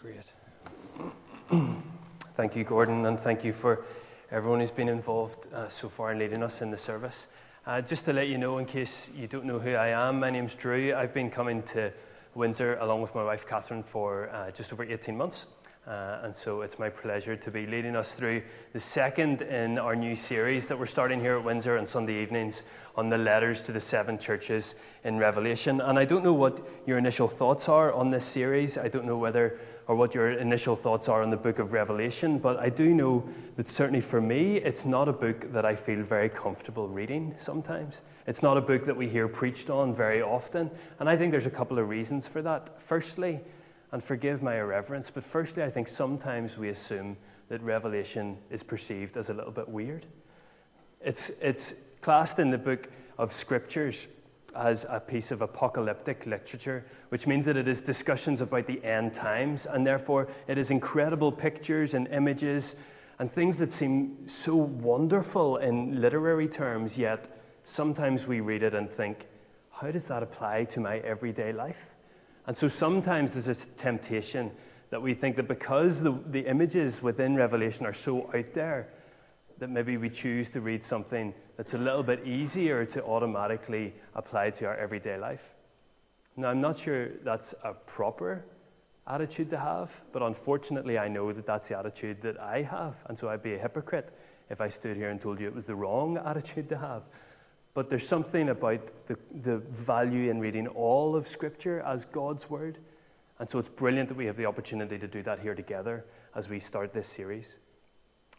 Great. thank you, Gordon, and thank you for everyone who's been involved uh, so far in leading us in the service. Uh, just to let you know, in case you don't know who I am, my name's Drew. I've been coming to Windsor along with my wife Catherine for uh, just over 18 months. Uh, and so it's my pleasure to be leading us through the second in our new series that we're starting here at Windsor on Sunday evenings on the letters to the seven churches in Revelation. And I don't know what your initial thoughts are on this series. I don't know whether or what your initial thoughts are on the book of Revelation, but I do know that certainly for me, it's not a book that I feel very comfortable reading sometimes. It's not a book that we hear preached on very often, and I think there's a couple of reasons for that. Firstly, and forgive my irreverence, but firstly, I think sometimes we assume that Revelation is perceived as a little bit weird. It's, it's classed in the book of Scriptures as a piece of apocalyptic literature, which means that it is discussions about the end times, and therefore it is incredible pictures and images and things that seem so wonderful in literary terms, yet sometimes we read it and think, how does that apply to my everyday life? And so sometimes there's a temptation that we think that because the, the images within Revelation are so out there, that maybe we choose to read something that's a little bit easier to automatically apply to our everyday life. Now, I'm not sure that's a proper attitude to have, but unfortunately, I know that that's the attitude that I have, and so I'd be a hypocrite if I stood here and told you it was the wrong attitude to have. But there's something about the, the value in reading all of Scripture as God's Word, and so it's brilliant that we have the opportunity to do that here together as we start this series.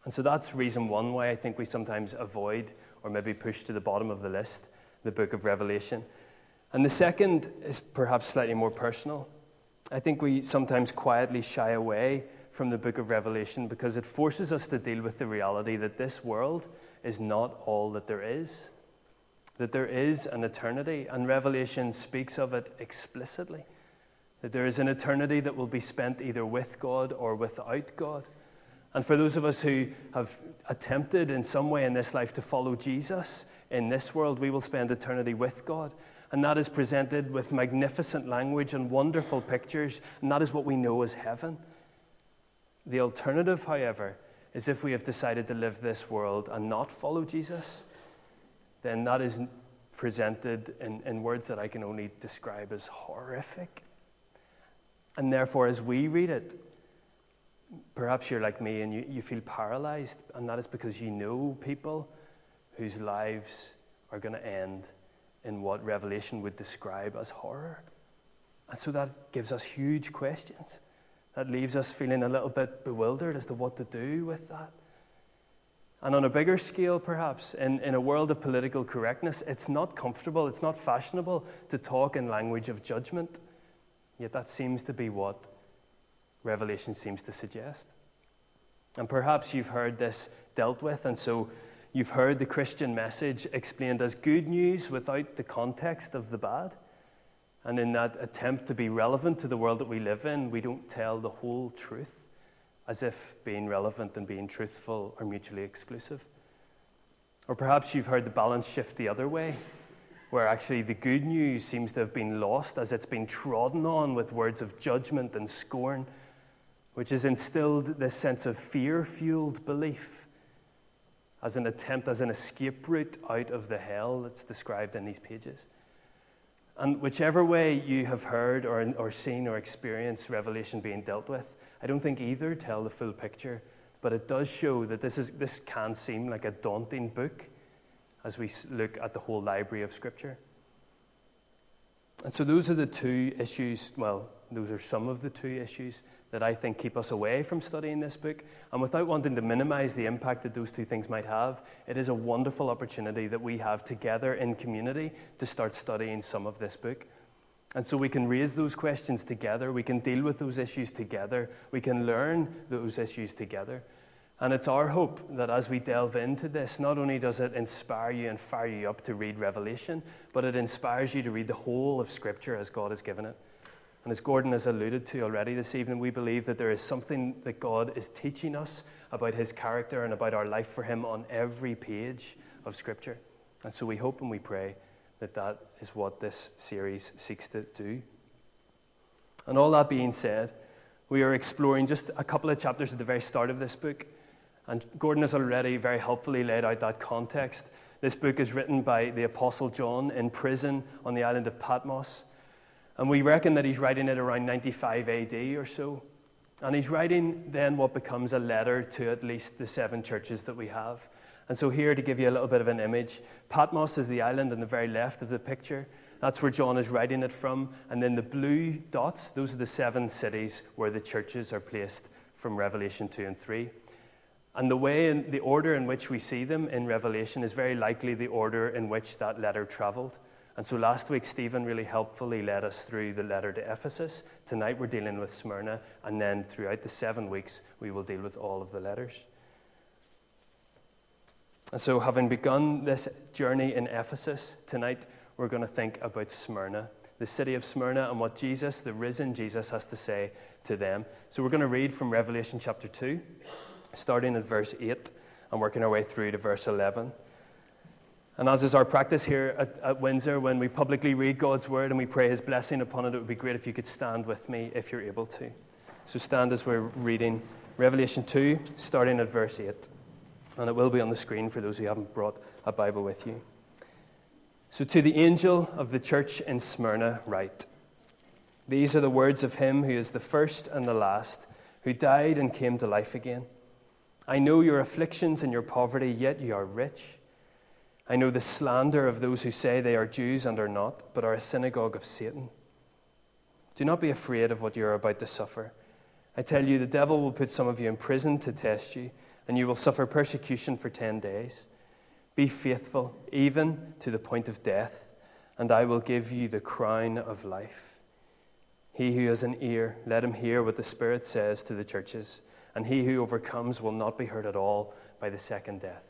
And so that's reason one why I think we sometimes avoid or maybe push to the bottom of the list the book of Revelation. And the second is perhaps slightly more personal. I think we sometimes quietly shy away from the book of Revelation because it forces us to deal with the reality that this world is not all that there is, that there is an eternity, and Revelation speaks of it explicitly. That there is an eternity that will be spent either with God or without God. And for those of us who have attempted in some way in this life to follow Jesus, in this world, we will spend eternity with God. And that is presented with magnificent language and wonderful pictures, and that is what we know as heaven. The alternative, however, is if we have decided to live this world and not follow Jesus, then that is presented in, in words that I can only describe as horrific. And therefore, as we read it, perhaps you're like me and you, you feel paralyzed, and that is because you know people whose lives are going to end in what Revelation would describe as horror. And so that gives us huge questions. That leaves us feeling a little bit bewildered as to what to do with that. And on a bigger scale, perhaps, in, in a world of political correctness, it's not comfortable, it's not fashionable to talk in language of judgment. Yet that seems to be what Revelation seems to suggest. And perhaps you've heard this dealt with, and so you've heard the Christian message explained as good news without the context of the bad. And in that attempt to be relevant to the world that we live in, we don't tell the whole truth as if being relevant and being truthful are mutually exclusive. Or perhaps you've heard the balance shift the other way, where actually the good news seems to have been lost as it's been trodden on with words of judgment and scorn which has instilled this sense of fear fueled belief as an attempt, as an escape route out of the hell that's described in these pages. And whichever way you have heard or, or seen or experienced Revelation being dealt with, I don't think either tell the full picture, but it does show that this, is, this can seem like a daunting book as we look at the whole library of Scripture. And so, those are the two issues, well, those are some of the two issues that I think keep us away from studying this book. And without wanting to minimize the impact that those two things might have, it is a wonderful opportunity that we have together in community to start studying some of this book. And so we can raise those questions together, we can deal with those issues together, we can learn those issues together. And it's our hope that as we delve into this, not only does it inspire you and fire you up to read Revelation, but it inspires you to read the whole of Scripture as God has given it. And as Gordon has alluded to already this evening, we believe that there is something that God is teaching us about his character and about our life for him on every page of Scripture. And so we hope and we pray that that is what this series seeks to do. And all that being said, We are exploring just a couple of chapters at the very start of this book, and Gordon has already very helpfully laid out that context. This book is written by the Apostle John in prison on the island of Patmos. And we reckon that he's writing it around 95 AD or so. And he's writing then what becomes a letter to at least the seven churches that we have. And so, here to give you a little bit of an image, Patmos is the island on the very left of the picture. That's where John is writing it from. And then the blue dots, those are the seven cities where the churches are placed from Revelation 2 and 3. And the way and the order in which we see them in Revelation is very likely the order in which that letter traveled. And so last week, Stephen really helpfully led us through the letter to Ephesus. Tonight, we're dealing with Smyrna. And then throughout the seven weeks, we will deal with all of the letters. And so, having begun this journey in Ephesus, tonight we're going to think about Smyrna, the city of Smyrna, and what Jesus, the risen Jesus, has to say to them. So, we're going to read from Revelation chapter 2, starting at verse 8 and working our way through to verse 11. And as is our practice here at, at, Windsor, when we publicly read God's word and we pray his blessing upon it, it would be great if you could stand with me if you're able to. So stand as we're reading Revelation 2, starting at verse 8. And it will be on the screen for those who haven't brought a Bible with you. So, to the angel of the church in Smyrna, write These are the words of him who is the first and the last, who died and came to life again. I know your afflictions and your poverty, yet you are rich. I know the slander of those who say they are Jews and are not, but are a synagogue of Satan. Do not be afraid of what you are about to suffer. I tell you, the devil will put some of you in prison to test you, and you will suffer persecution for ten days. Be faithful, even to the point of death, and I will give you the crown of life. He who has an ear, let him hear what the Spirit says to the churches, and he who overcomes will not be hurt at all by the second death.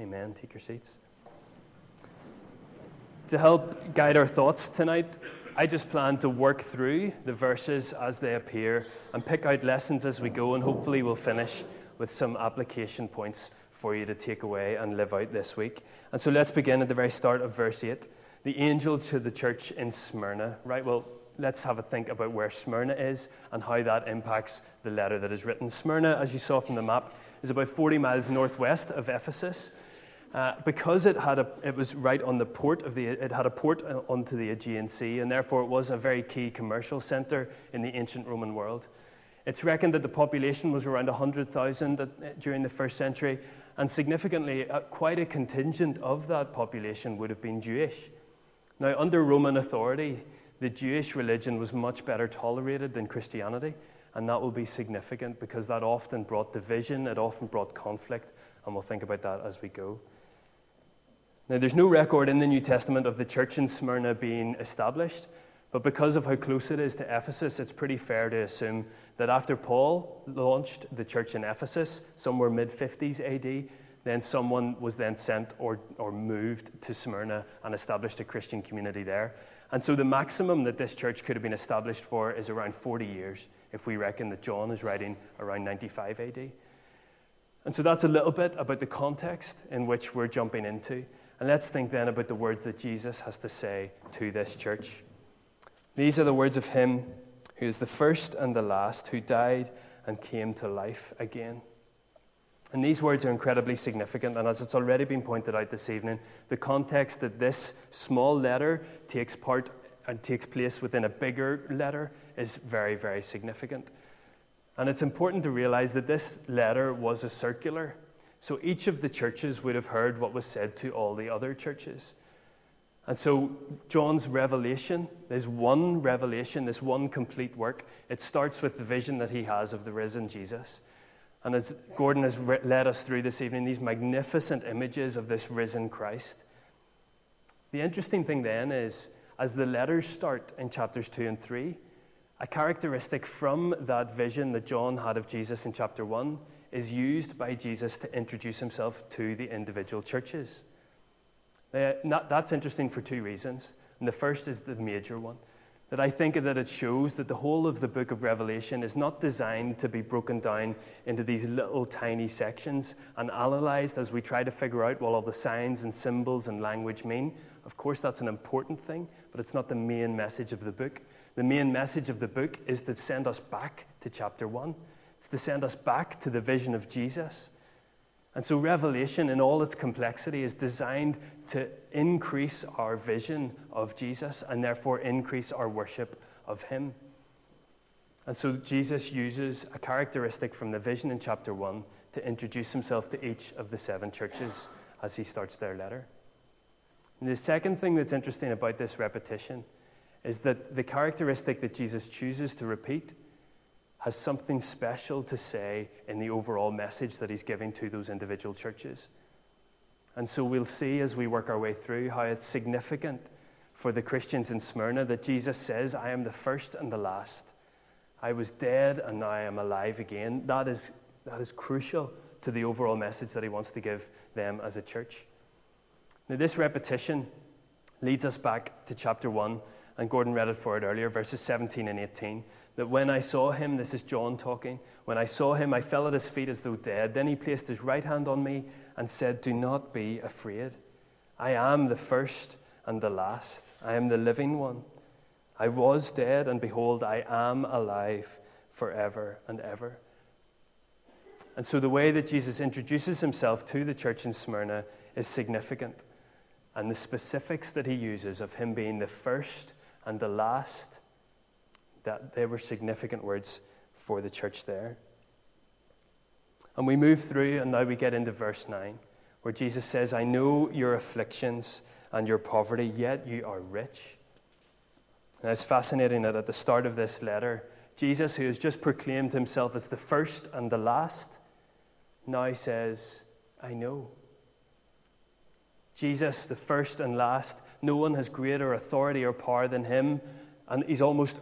Amen. Take your seats. To help guide our thoughts tonight, I just plan to work through the verses as they appear and pick out lessons as we go, and hopefully, we'll finish with some application points for you to take away and live out this week. And so let's begin at the very start of verse 8. The angel to the church in Smyrna, right? Well, let's have a think about where Smyrna is and how that impacts the letter that is written. Smyrna, as you saw from the map, is about 40 miles northwest of Ephesus. Uh, because it, had a, it was right on the port of the, it had a port uh, onto the Aegean Sea, and therefore it was a very key commercial center in the ancient Roman world. It's reckoned that the population was around 100,000 uh, during the first century, and significantly, uh, quite a contingent of that population would have been Jewish. Now, under Roman authority, the Jewish religion was much better tolerated than Christianity, and that will be significant because that often brought division, it often brought conflict, and we'll think about that as we go. Now, there's no record in the New Testament of the church in Smyrna being established, but because of how close it is to Ephesus, it's pretty fair to assume that after Paul launched the church in Ephesus, somewhere mid 50s AD, then someone was then sent or, or moved to Smyrna and established a Christian community there. And so the maximum that this church could have been established for is around 40 years, if we reckon that John is writing around 95 AD. And so that's a little bit about the context in which we're jumping into. And let's think then about the words that Jesus has to say to this church. These are the words of Him who is the first and the last, who died and came to life again. And these words are incredibly significant, and as it's already been pointed out this evening, the context that this small letter takes part and takes place within a bigger letter is very, very significant. And it's important to realize that this letter was a circular. So each of the churches would have heard what was said to all the other churches. And so, John's revelation, there's one revelation, this one complete work. It starts with the vision that he has of the risen Jesus. And as Gordon has re- led us through this evening, these magnificent images of this risen Christ. The interesting thing then is, as the letters start in chapters 2 and 3, a characteristic from that vision that John had of Jesus in chapter 1 is used by Jesus to introduce himself to the individual churches. Uh, not, that's interesting for two reasons. And the first is the major one that I think that it shows that the whole of the book of Revelation is not designed to be broken down into these little tiny sections and analyzed as we try to figure out what all the signs and symbols and language mean. Of course, that's an important thing, but it's not the main message of the book. The main message of the book is to send us back to chapter 1. It's to send us back to the vision of Jesus. And so, Revelation, in all its complexity, is designed to increase our vision of Jesus and therefore increase our worship of Him. And so, Jesus uses a characteristic from the vision in chapter 1 to introduce Himself to each of the seven churches as He starts their letter. And the second thing that's interesting about this repetition is that the characteristic that Jesus chooses to repeat has something special to say in the overall message that he's giving to those individual churches. And so we'll see as we work our way through how it's significant for the Christians in Smyrna that Jesus says, I am the first and the last. I was dead and now I am alive again. That is, that is crucial to the overall message that he wants to give them as a church. Now, this repetition leads us back to chapter 1, and Gordon read it for it earlier, verses 17 and 18 that when I saw him, this is John talking, when I saw him, I fell at his feet as though dead. Then he placed his right hand on me and said, Do not be afraid. I am the first and the last. I am the living one. I was dead, and behold, I am alive forever and ever. And so the way that Jesus introduces himself to the church in Smyrna is significant. And the specifics that he uses of him being the first and the last that they were significant words for the church there. And we move through, and now we get into verse 9, where Jesus says, I know your afflictions and your poverty, yet you are rich. And it's fascinating that at the start of this letter, Jesus, who has just proclaimed himself as the first and the last, now says, I know. Jesus, the first and last, no one has greater authority or power than him, and he's almost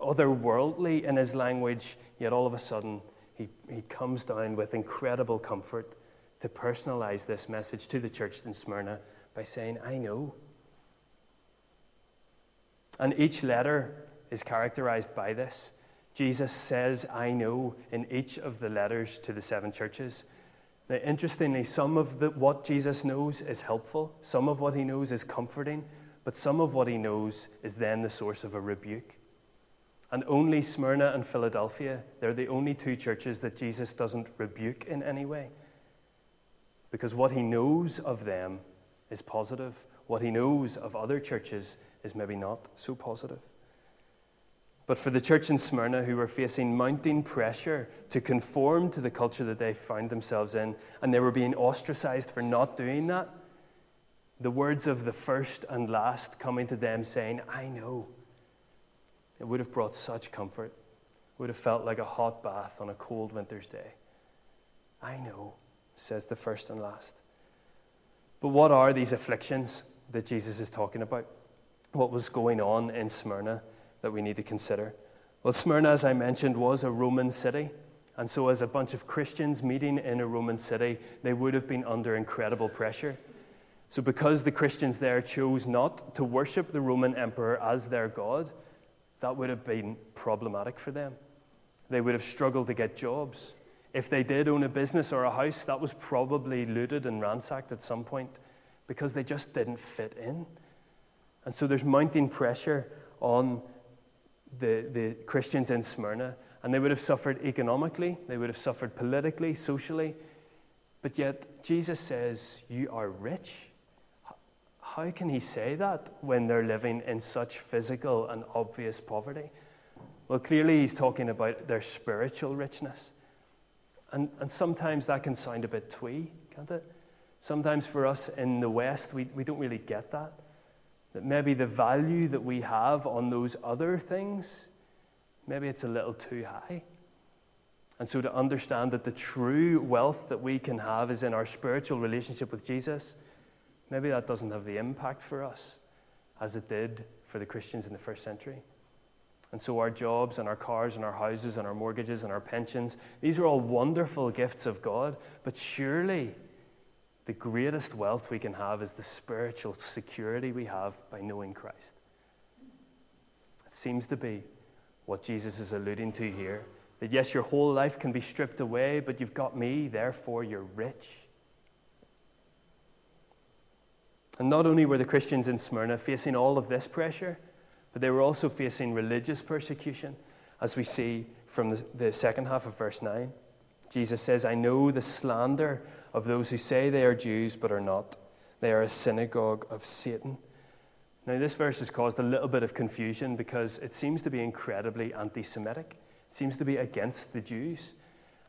otherworldly in his language, yet all of a sudden he, he comes down with incredible comfort to personalize this message to the church in Smyrna by saying, I know. And each letter is characterized by this. Jesus says, I know, in each of the letters to the seven churches. Now, interestingly, some of the, what Jesus knows is helpful, some of what he knows is comforting, but some of what he knows is then the source of a rebuke. And only Smyrna and Philadelphia, they're the only two churches that Jesus doesn't rebuke in any way. Because what he knows of them is positive. What he knows of other churches is maybe not so positive. But for the church in Smyrna, who were facing mounting pressure to conform to the culture that they found themselves in, and they were being ostracized for not doing that, the words of the first and last coming to them saying, I know it would have brought such comfort. It would have felt like a hot bath on a cold winter's day. I know, says the first and last. But what are these afflictions that Jesus is talking about? What was going on in Smyrna that we need to consider? Well, Smyrna, as I mentioned, was a Roman city. And so, as a bunch of Christians meeting in a Roman city, they would have been under incredible pressure. So, because the Christians there chose not to worship the Roman emperor as their God, that would have been problematic for them. They would have struggled to get jobs. If they did own a business or a house, that was probably looted and ransacked at some point because they just didn't fit in. And so there's mounting pressure on the, the Christians in Smyrna, and they would have suffered economically, they would have suffered politically, socially. But yet, Jesus says, You are rich. How can he say that when they're living in such physical and obvious poverty? Well, clearly, he's talking about their spiritual richness. And, and sometimes that can sound a bit twee, can't it? Sometimes for us in the West, we, we don't really get that. That maybe the value that we have on those other things, maybe it's a little too high. And so to understand that the true wealth that we can have is in our spiritual relationship with Jesus maybe that doesn't have the impact for us as it did for the Christians in the first century. And so, our jobs and our cars and our houses and our mortgages and our pensions, these are all wonderful gifts of God, but surely the greatest wealth we can have is the spiritual security we have by knowing Christ. It seems to be what Jesus is alluding to here. That yes, your whole life can be stripped away, but you've got me, therefore you're rich. And not only were the Christians in Smyrna facing all of this pressure, but they were also facing religious persecution, as we see from the, the second half of verse 9. Jesus says, I know the slander of those who say they are Jews but are not. They are a synagogue of Satan. Now, this verse has caused a little bit of confusion because it seems to be incredibly anti Semitic. It seems to be against the Jews.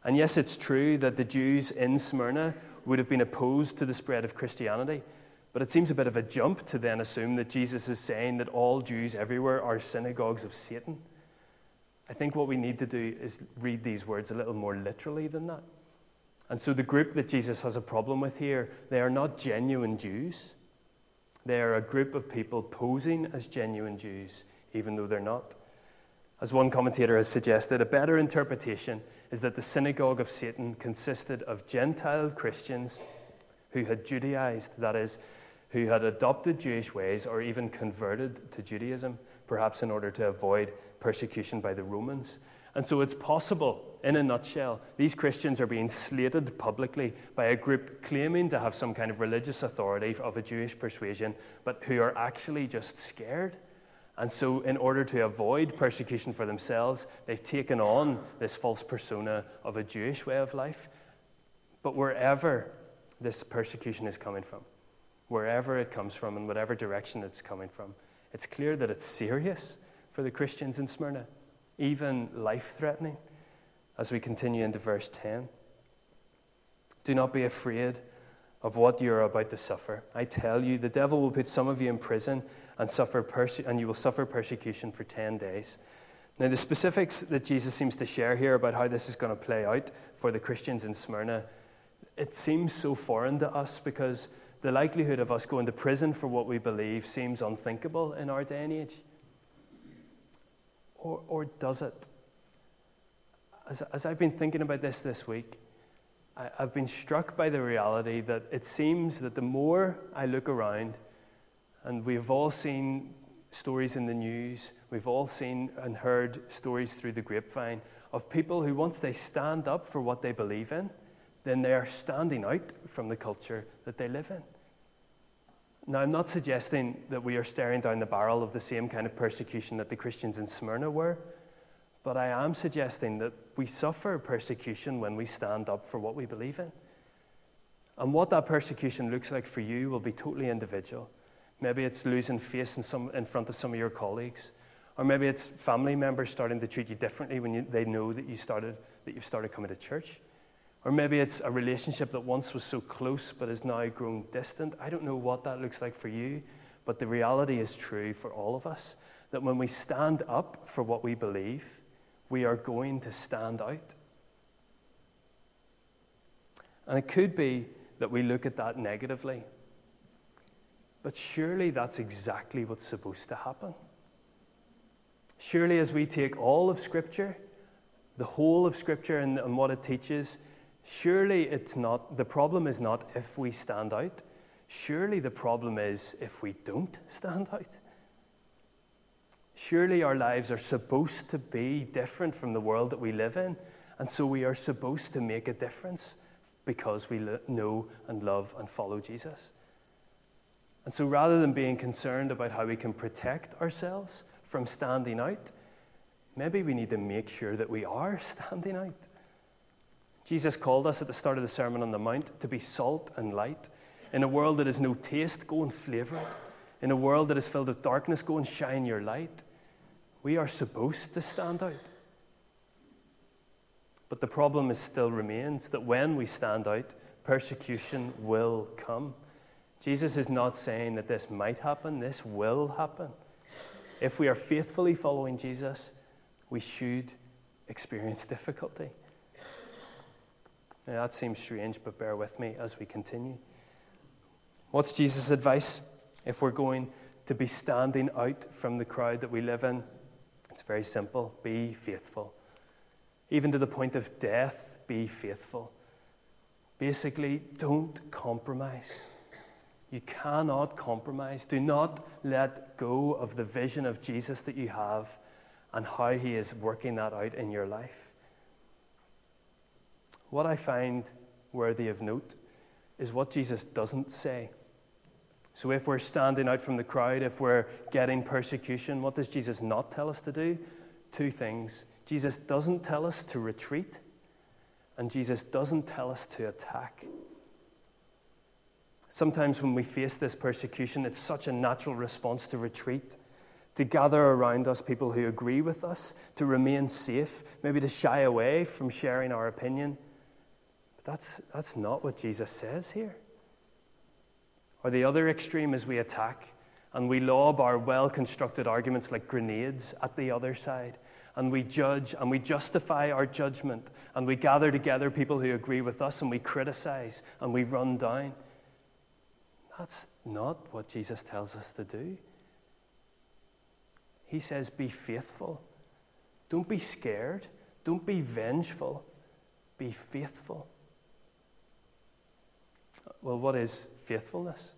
And yes, it's true that the Jews in Smyrna would have been opposed to the spread of Christianity. But it seems a bit of a jump to then assume that Jesus is saying that all Jews everywhere are synagogues of Satan. I think what we need to do is read these words a little more literally than that. And so, the group that Jesus has a problem with here, they are not genuine Jews. They are a group of people posing as genuine Jews, even though they're not. As one commentator has suggested, a better interpretation is that the synagogue of Satan consisted of Gentile Christians who had Judaized, that is, who had adopted Jewish ways or even converted to Judaism, perhaps in order to avoid persecution by the Romans. And so it's possible, in a nutshell, these Christians are being slated publicly by a group claiming to have some kind of religious authority of a Jewish persuasion, but who are actually just scared. And so, in order to avoid persecution for themselves, they've taken on this false persona of a Jewish way of life. But wherever this persecution is coming from, wherever it comes from, and whatever direction it's coming from, it's clear that it's serious for the Christians in Smyrna even life threatening, as we continue into verse 10. Do not be afraid of what you are about to suffer. I tell you, the devil will put some of you in prison and, suffer perse- and you will suffer persecution for 10 days. Now, the specifics that Jesus seems to share here about how this is going to play out for the Christians in Smyrna, it seems so foreign to us because the likelihood of us going to prison for what we believe seems unthinkable in our day and age. Or, or does it? As, as I've been thinking about this this week, I, I've been struck by the reality that it seems that the more I look around, and we've all seen stories in the news, we've all seen and heard stories through the grapevine of people who, once they stand up for what they believe in, then they are standing out from the culture that they live in. Now, I'm not suggesting that we are staring down the barrel of the same kind of persecution that the Christians in Smyrna were, but I am suggesting that we suffer persecution when we stand up for what we believe in. And what that persecution looks like for you will be totally individual. Maybe it's losing face in, some, in front of some of your colleagues, or maybe it's family members starting to treat you differently when you, they know that, you started, that you've started coming to church. Or maybe it's a relationship that once was so close but has now grown distant. I don't know what that looks like for you, but the reality is true for all of us that when we stand up for what we believe, we are going to stand out. And it could be that we look at that negatively. But surely that's exactly what's supposed to happen. Surely, as we take all of Scripture, the whole of Scripture and, and what it teaches, Surely it's not, the problem is not if we stand out. Surely the problem is if we don't stand out. Surely our lives are supposed to be different from the world that we live in, and so we are supposed to make a difference because we know and love and follow Jesus. And so rather than being concerned about how we can protect ourselves from standing out, maybe we need to make sure that we are standing out. Jesus called us at the start of the Sermon on the Mount to be salt and light. In a world that has no taste, go and flavor it. In a world that is filled with darkness, go and shine your light. We are supposed to stand out. But the problem is still remains that when we stand out, persecution will come. Jesus is not saying that this might happen, this will happen. If we are faithfully following Jesus, we should experience difficulty. Now, that seems strange, but bear with me as we continue. What's Jesus' advice if we're going to be standing out from the crowd that we live in? It's very simple be faithful. Even to the point of death, be faithful. Basically, don't compromise. You cannot compromise. Do not let go of the vision of Jesus that you have and how he is working that out in your life. What I find worthy of note is what Jesus doesn't say. So if we're standing out from the crowd, if we're getting persecution, what does Jesus not tell us to do? Two things. Jesus doesn't tell us to retreat, and Jesus doesn't tell us to attack. Sometimes when we face this persecution, it's such a natural response to retreat, to gather around us people who agree with us, to remain safe, maybe to shy away from sharing our opinion. But that's, that's not what Jesus says here. Or the other extreme is we attack and we lob our well constructed arguments like grenades at the other side. And we judge and we justify our judgment. And we gather together people who agree with us and we criticize and we run down. That's not what Jesus tells us to do. He says, Be faithful. Don't be scared. Don't be vengeful. Be faithful. Well, what is faithfulness?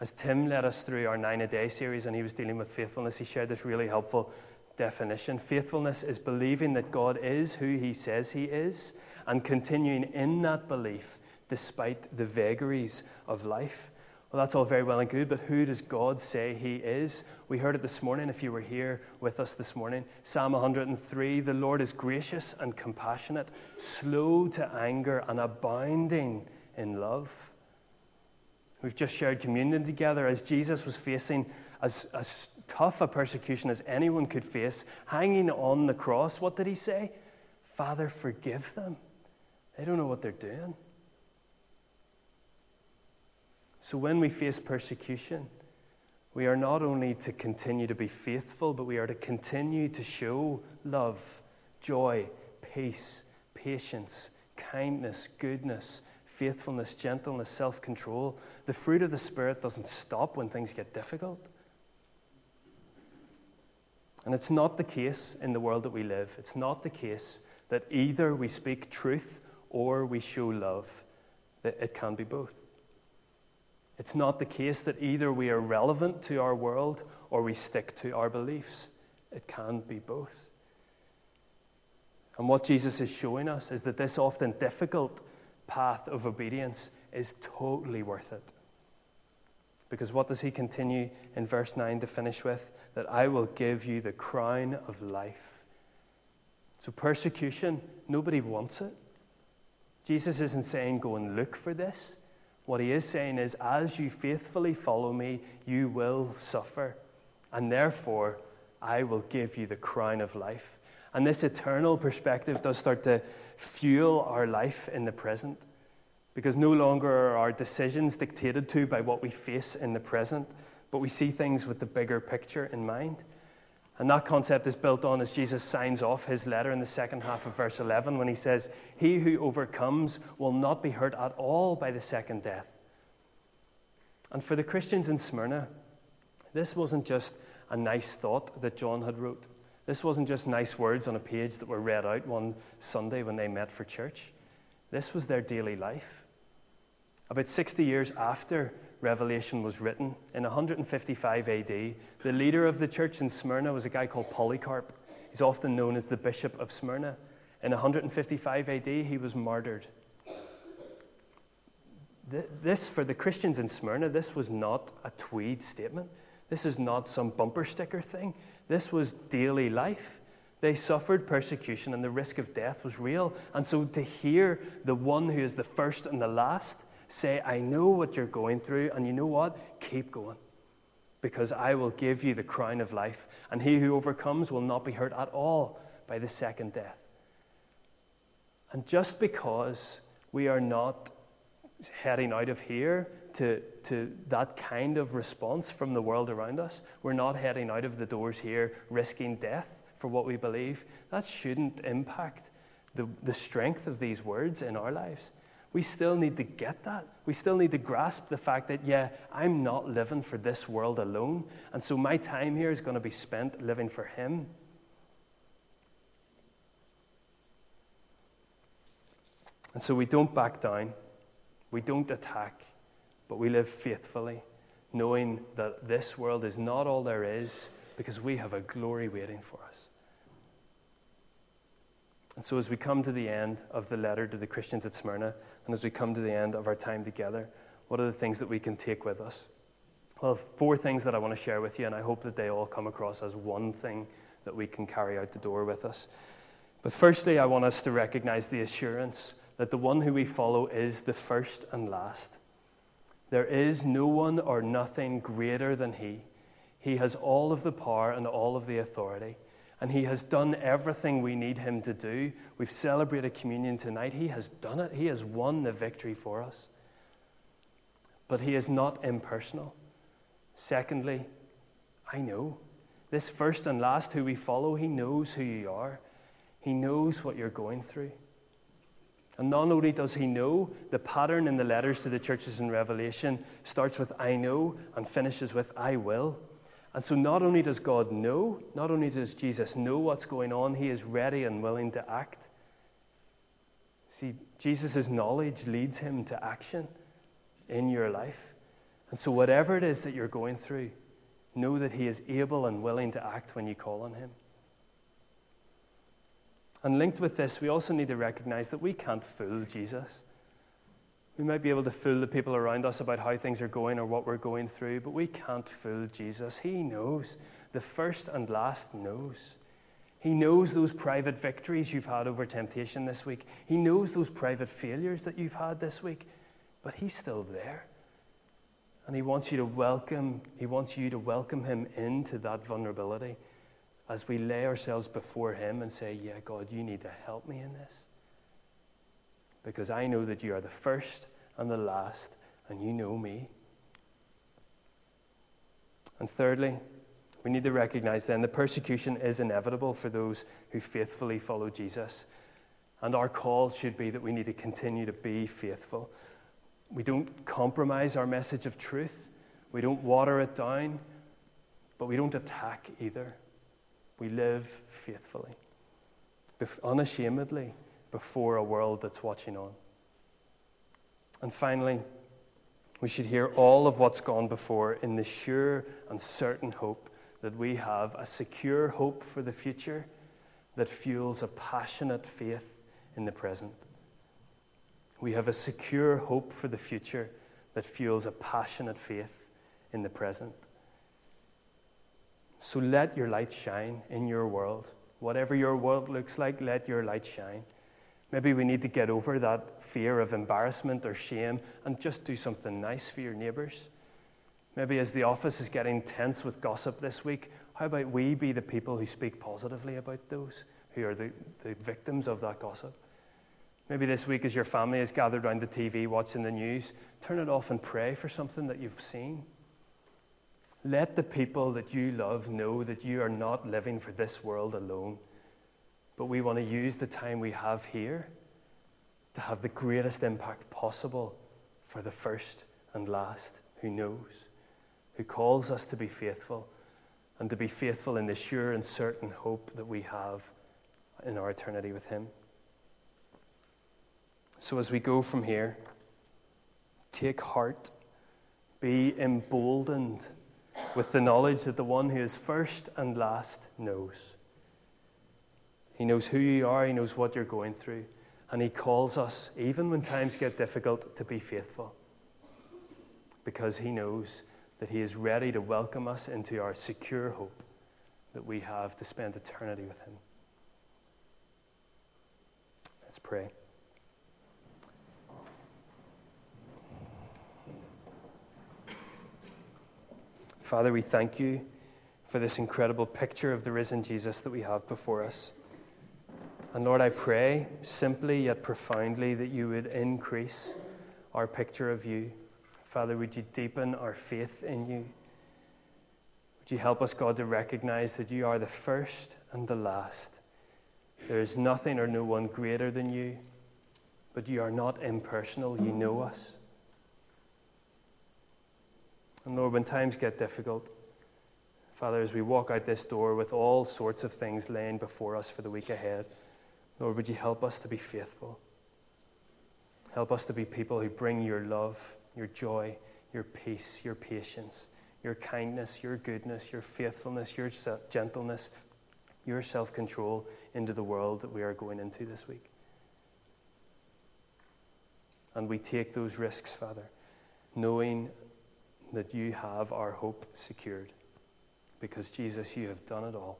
As Tim led us through our nine a day series and he was dealing with faithfulness, he shared this really helpful definition. Faithfulness is believing that God is who he says he is and continuing in that belief despite the vagaries of life. Well, that's all very well and good, but who does God say He is? We heard it this morning if you were here with us this morning. Psalm 103 The Lord is gracious and compassionate, slow to anger, and abounding in love. We've just shared communion together as Jesus was facing as, as tough a persecution as anyone could face, hanging on the cross. What did He say? Father, forgive them. They don't know what they're doing. So when we face persecution, we are not only to continue to be faithful, but we are to continue to show love, joy, peace, patience, kindness, goodness, faithfulness, gentleness, self control. The fruit of the Spirit doesn't stop when things get difficult. And it's not the case in the world that we live. It's not the case that either we speak truth or we show love. That it can be both. It's not the case that either we are relevant to our world or we stick to our beliefs. It can be both. And what Jesus is showing us is that this often difficult path of obedience is totally worth it. Because what does he continue in verse 9 to finish with? That I will give you the crown of life. So, persecution, nobody wants it. Jesus isn't saying go and look for this. What he is saying is, as you faithfully follow me, you will suffer. And therefore, I will give you the crown of life. And this eternal perspective does start to fuel our life in the present. Because no longer are our decisions dictated to by what we face in the present, but we see things with the bigger picture in mind. And that concept is built on as Jesus signs off his letter in the second half of verse 11 when he says, He who overcomes will not be hurt at all by the second death. And for the Christians in Smyrna, this wasn't just a nice thought that John had wrote. This wasn't just nice words on a page that were read out one Sunday when they met for church. This was their daily life. About 60 years after Revelation was written. In 155 AD, the leader of the church in Smyrna was a guy called Polycarp. He's often known as the Bishop of Smyrna. In 155 AD, he was murdered. This, for the Christians in Smyrna, this was not a tweed statement. This is not some bumper sticker thing. This was daily life. They suffered persecution and the risk of death was real. And so to hear the one who is the first and the last Say, I know what you're going through, and you know what? Keep going. Because I will give you the crown of life, and he who overcomes will not be hurt at all by the second death. And just because we are not heading out of here to, to that kind of response from the world around us, we're not heading out of the doors here risking death for what we believe, that shouldn't impact the, the strength of these words in our lives we still need to get that. We still need to grasp the fact that, yeah, I'm not living for this world alone. And so my time here is going to be spent living for Him. And so we don't back down, we don't attack, but we live faithfully, knowing that this world is not all there is because we have a glory waiting for us. And so, as we come to the end of the letter to the Christians at Smyrna, and as we come to the end of our time together, what are the things that we can take with us? Well, four things that I want to share with you, and I hope that they all come across as one thing that we can carry out the door with us. But firstly, I want us to recognize the assurance that the one who we follow is the first and last. There is no one or nothing greater than he. He has all of the power and all of the authority, and he has done everything we need him to do. We've celebrated communion tonight. He has done it, he has won the victory for us. But he is not impersonal. Secondly, I know. This first and last who we follow, he knows who you are. He knows what you're going through. And not only does he know, the pattern in the letters to the churches in Revelation starts with I know and finishes with I will. And so not only does God know, not only does Jesus know what's going on, he is ready and willing to act. See, Jesus' knowledge leads him to action in your life. And so, whatever it is that you're going through, know that he is able and willing to act when you call on him. And linked with this, we also need to recognize that we can't fool Jesus. We might be able to fool the people around us about how things are going or what we're going through, but we can't fool Jesus. He knows. The first and last knows. He knows those private victories you've had over temptation this week. He knows those private failures that you've had this week, but He's still there. And He wants you to welcome, He wants you to welcome Him into that vulnerability as we lay ourselves before Him and say, Yeah, God, you need to help me in this. Because I know that you are the first and the last, and you know me. And thirdly, we need to recognize then that persecution is inevitable for those who faithfully follow Jesus. And our call should be that we need to continue to be faithful. We don't compromise our message of truth, we don't water it down, but we don't attack either. We live faithfully, unashamedly, before a world that's watching on. And finally, we should hear all of what's gone before in the sure and certain hope that we have a secure hope for the future that fuels a passionate faith in the present. We have a secure hope for the future that fuels a passionate faith in the present. So let your light shine in your world. Whatever your world looks like, let your light shine. Maybe we need to get over that fear of embarrassment or shame and just do something nice for your neighbours. Maybe as the office is getting tense with gossip this week, how about we be the people who speak positively about those who are the, the victims of that gossip? Maybe this week, as your family is gathered around the TV watching the news, turn it off and pray for something that you've seen. Let the people that you love know that you are not living for this world alone, but we want to use the time we have here to have the greatest impact possible for the first and last who knows, who calls us to be faithful and to be faithful in the sure and certain hope that we have in our eternity with Him. So as we go from here, take heart, be emboldened with the knowledge that the one who is first and last knows. He knows who you are, He knows what you're going through, and He calls us, even when times get difficult, to be faithful because He knows that He is ready to welcome us into our secure hope that we have to spend eternity with Him. Let's pray. Father, we thank you for this incredible picture of the risen Jesus that we have before us. And Lord, I pray simply yet profoundly that you would increase our picture of you. Father, would you deepen our faith in you? Would you help us, God, to recognize that you are the first and the last? There is nothing or no one greater than you, but you are not impersonal. You know us. And Lord, when times get difficult, Father, as we walk out this door with all sorts of things laying before us for the week ahead, Lord, would you help us to be faithful? Help us to be people who bring your love, your joy, your peace, your patience, your kindness, your goodness, your faithfulness, your gentleness, your self control into the world that we are going into this week. And we take those risks, Father, knowing that you have our hope secured. Because, Jesus, you have done it all.